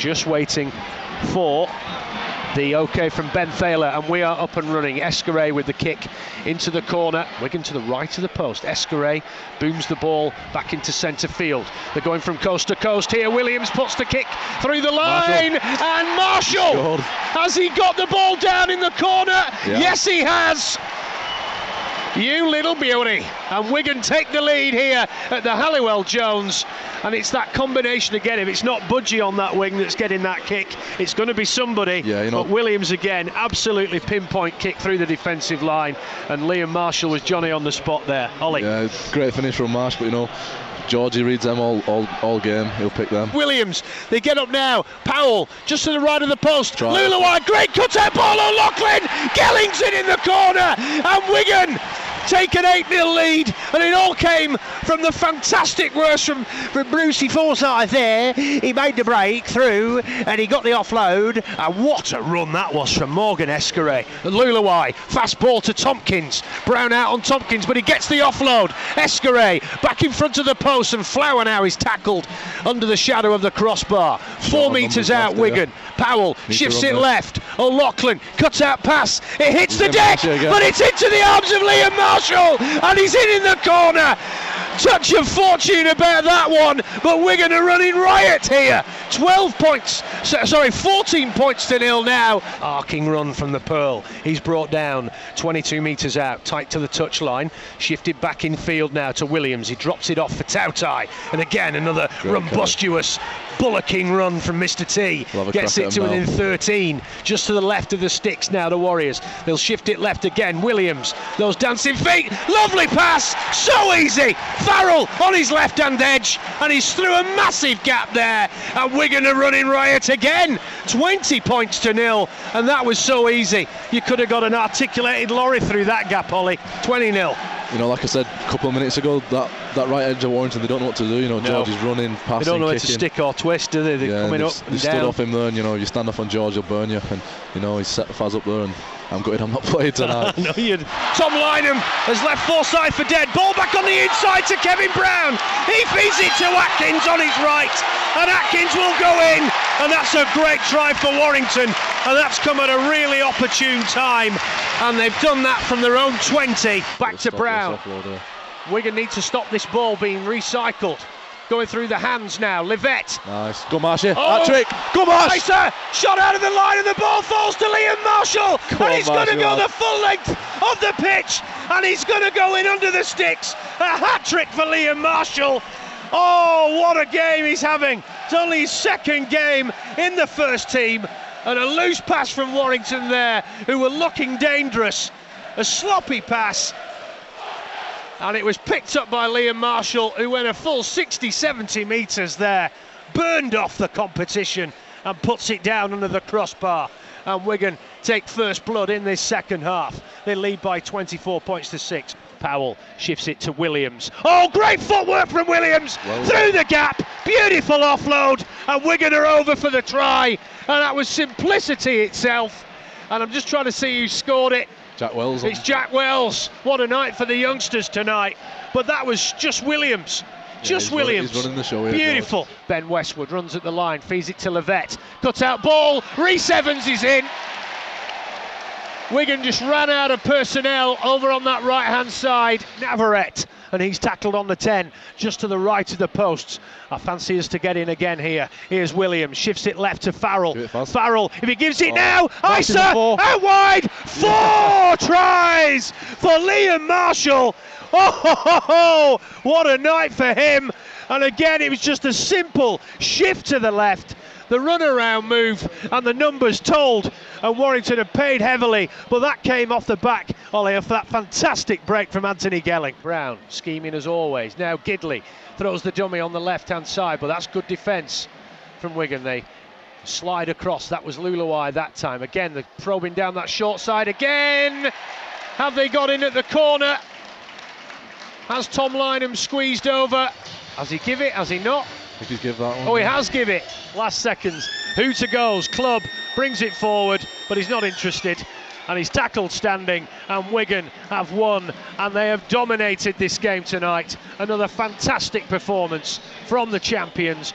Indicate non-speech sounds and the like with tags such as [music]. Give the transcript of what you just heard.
Just waiting for the OK from Ben Thaler, and we are up and running. Escaré with the kick into the corner. Wigan to the right of the post. Escaré booms the ball back into centre field. They're going from coast to coast here. Williams puts the kick through the line, Marshall. and Marshall has he got the ball down in the corner? Yeah. Yes, he has. You little beauty. And Wigan take the lead here at the Halliwell Jones. And it's that combination again. If it's not Budgie on that wing that's getting that kick, it's going to be somebody. Yeah, you know- But Williams again, absolutely pinpoint kick through the defensive line. And Liam Marshall was Johnny on the spot there. Ollie. Yeah, great finish from Marsh, but you know, Georgie reads them all, all, all game. He'll pick them. Williams, they get up now. Powell, just to the right of the post. Try. Leuluai, great cut out ball. O'Loughlin, Gellington in the corner, and Wigan take an 8 0 lead. And it all came from the fantastic work from, from Brucey Forsyth there. He made the break through and he got the offload. And what a run that was from Morgan Escaré. And Leuluai, fast ball to Tomkins. Brown out on Tomkins, but he gets the offload. Escaré back in front of the post, and Flower now is tackled under the shadow of the crossbar. Four metres out. Wigan. Powell Need shifts it there. left. O'Loughlin cuts out pass. It hits the deck, gonna push it again. but it's into the arms of Liam Marshall, and he's in in the corner. Touch of fortune about that one, but Wigan are running riot here. 12 points, so- sorry, 14 points to nil now. Arcing run from the Pearl. He's brought down 22 metres out, tight to the touchline. Shifted back in field now to Williams. He drops it off for Tautai, and again another Great bullocking run from Mr. T. We'll have a Gets it to within 13, just to the left of the sticks now, the Warriors. They'll shift it left again. Williams, those dancing feet, lovely pass, so easy. Farrell on his left hand edge, and he's through a massive gap there. And Wigan are running riot again. 20 points to nil, and that was so easy. You could have got an articulated lorry through that gap, Ollie. 20 nil. You know, like I said a couple of minutes ago, that, that right edge of Warrington, they don't know what to do. You know, No. is running, past. They don't know where to stick or twist, do they? They're Yeah, coming up they, stood off him there, and you know, you stand off on George, he'll burn you. And you know, he's set the Faz up there, and I'm gutted I'm not [laughs] playing tonight. [laughs] no, you'd. Tom Lineham has left Forsyth for dead. Ball back on the inside to Kevin Brown. He feeds it to Atkins on his right, and Atkins will go in. And that's a great try for Warrington, and that's come at a really opportune time. And they've done that from their own 20. Back to Brown. Wigan need to stop this ball being recycled. Going through the hands now. Livette Nice. Go Marshy. Oh! Hat trick. Go Marsh. Nicer shot out of the line, and the ball falls to Liam Marshall, Come and on, he's going to go the full length of the pitch, and he's going to go in under the sticks. A hat trick for Liam Marshall. Oh, what a game he's having! It's only his second game in the first team, and a loose pass from Warrington there, who were looking dangerous. A sloppy pass, and it was picked up by Liam Marshall, who went a full 60 70 metres there, burned off the competition and puts it down under the crossbar. And Wigan take first blood in this second half. They lead by 24 points to 6. Powell shifts it to Williams. Oh, great footwork from Williams Well through the gap. Beautiful offload, and Wigan are over for the try. And that was simplicity itself. And I'm just trying to see who scored it. Jack Wells. It's Jack Wells. What a night for the youngsters tonight. But that was just Williams. Just running- Williams. he's running the show here, Beautiful. Ben Westwood runs at the line, feeds it to Levette. Cut out ball. Rhys Evans is in. Wigan just ran out of personnel over on that right hand side. Navarrete. And he's tackled on the 10, just to the right of the posts. I fancy us to get in again here. Here's Williams, shifts it left to Farrell. Do it fast. Farrell, if he gives it Oh, now, nice in the Isa out wide. Four [laughs] tries for Liam Marshall. [laughs] Oh, ho, ho, ho. what a night for him. And again, it was just a simple shift to the left. The runaround move and the numbers told, and Warrington had paid heavily, but that came off the back, Ollie, of that fantastic break from Anthony Gelling. Brown scheming as always. Now Gidley throws the dummy on the left hand side, but that's good defence from Wigan. They slide across. That was Leuluai that time. Again, they're probing down that short side again. Have they got in at the corner? Has Tom Lineham squeezed over? Has he give it? Has he not? If he's give that one. Oh, he has give it. Last seconds. To goes? Clubb brings it forward, but he's not interested. And he's tackled standing, and Wigan have won, and they have dominated this game tonight. Another fantastic performance from the champions.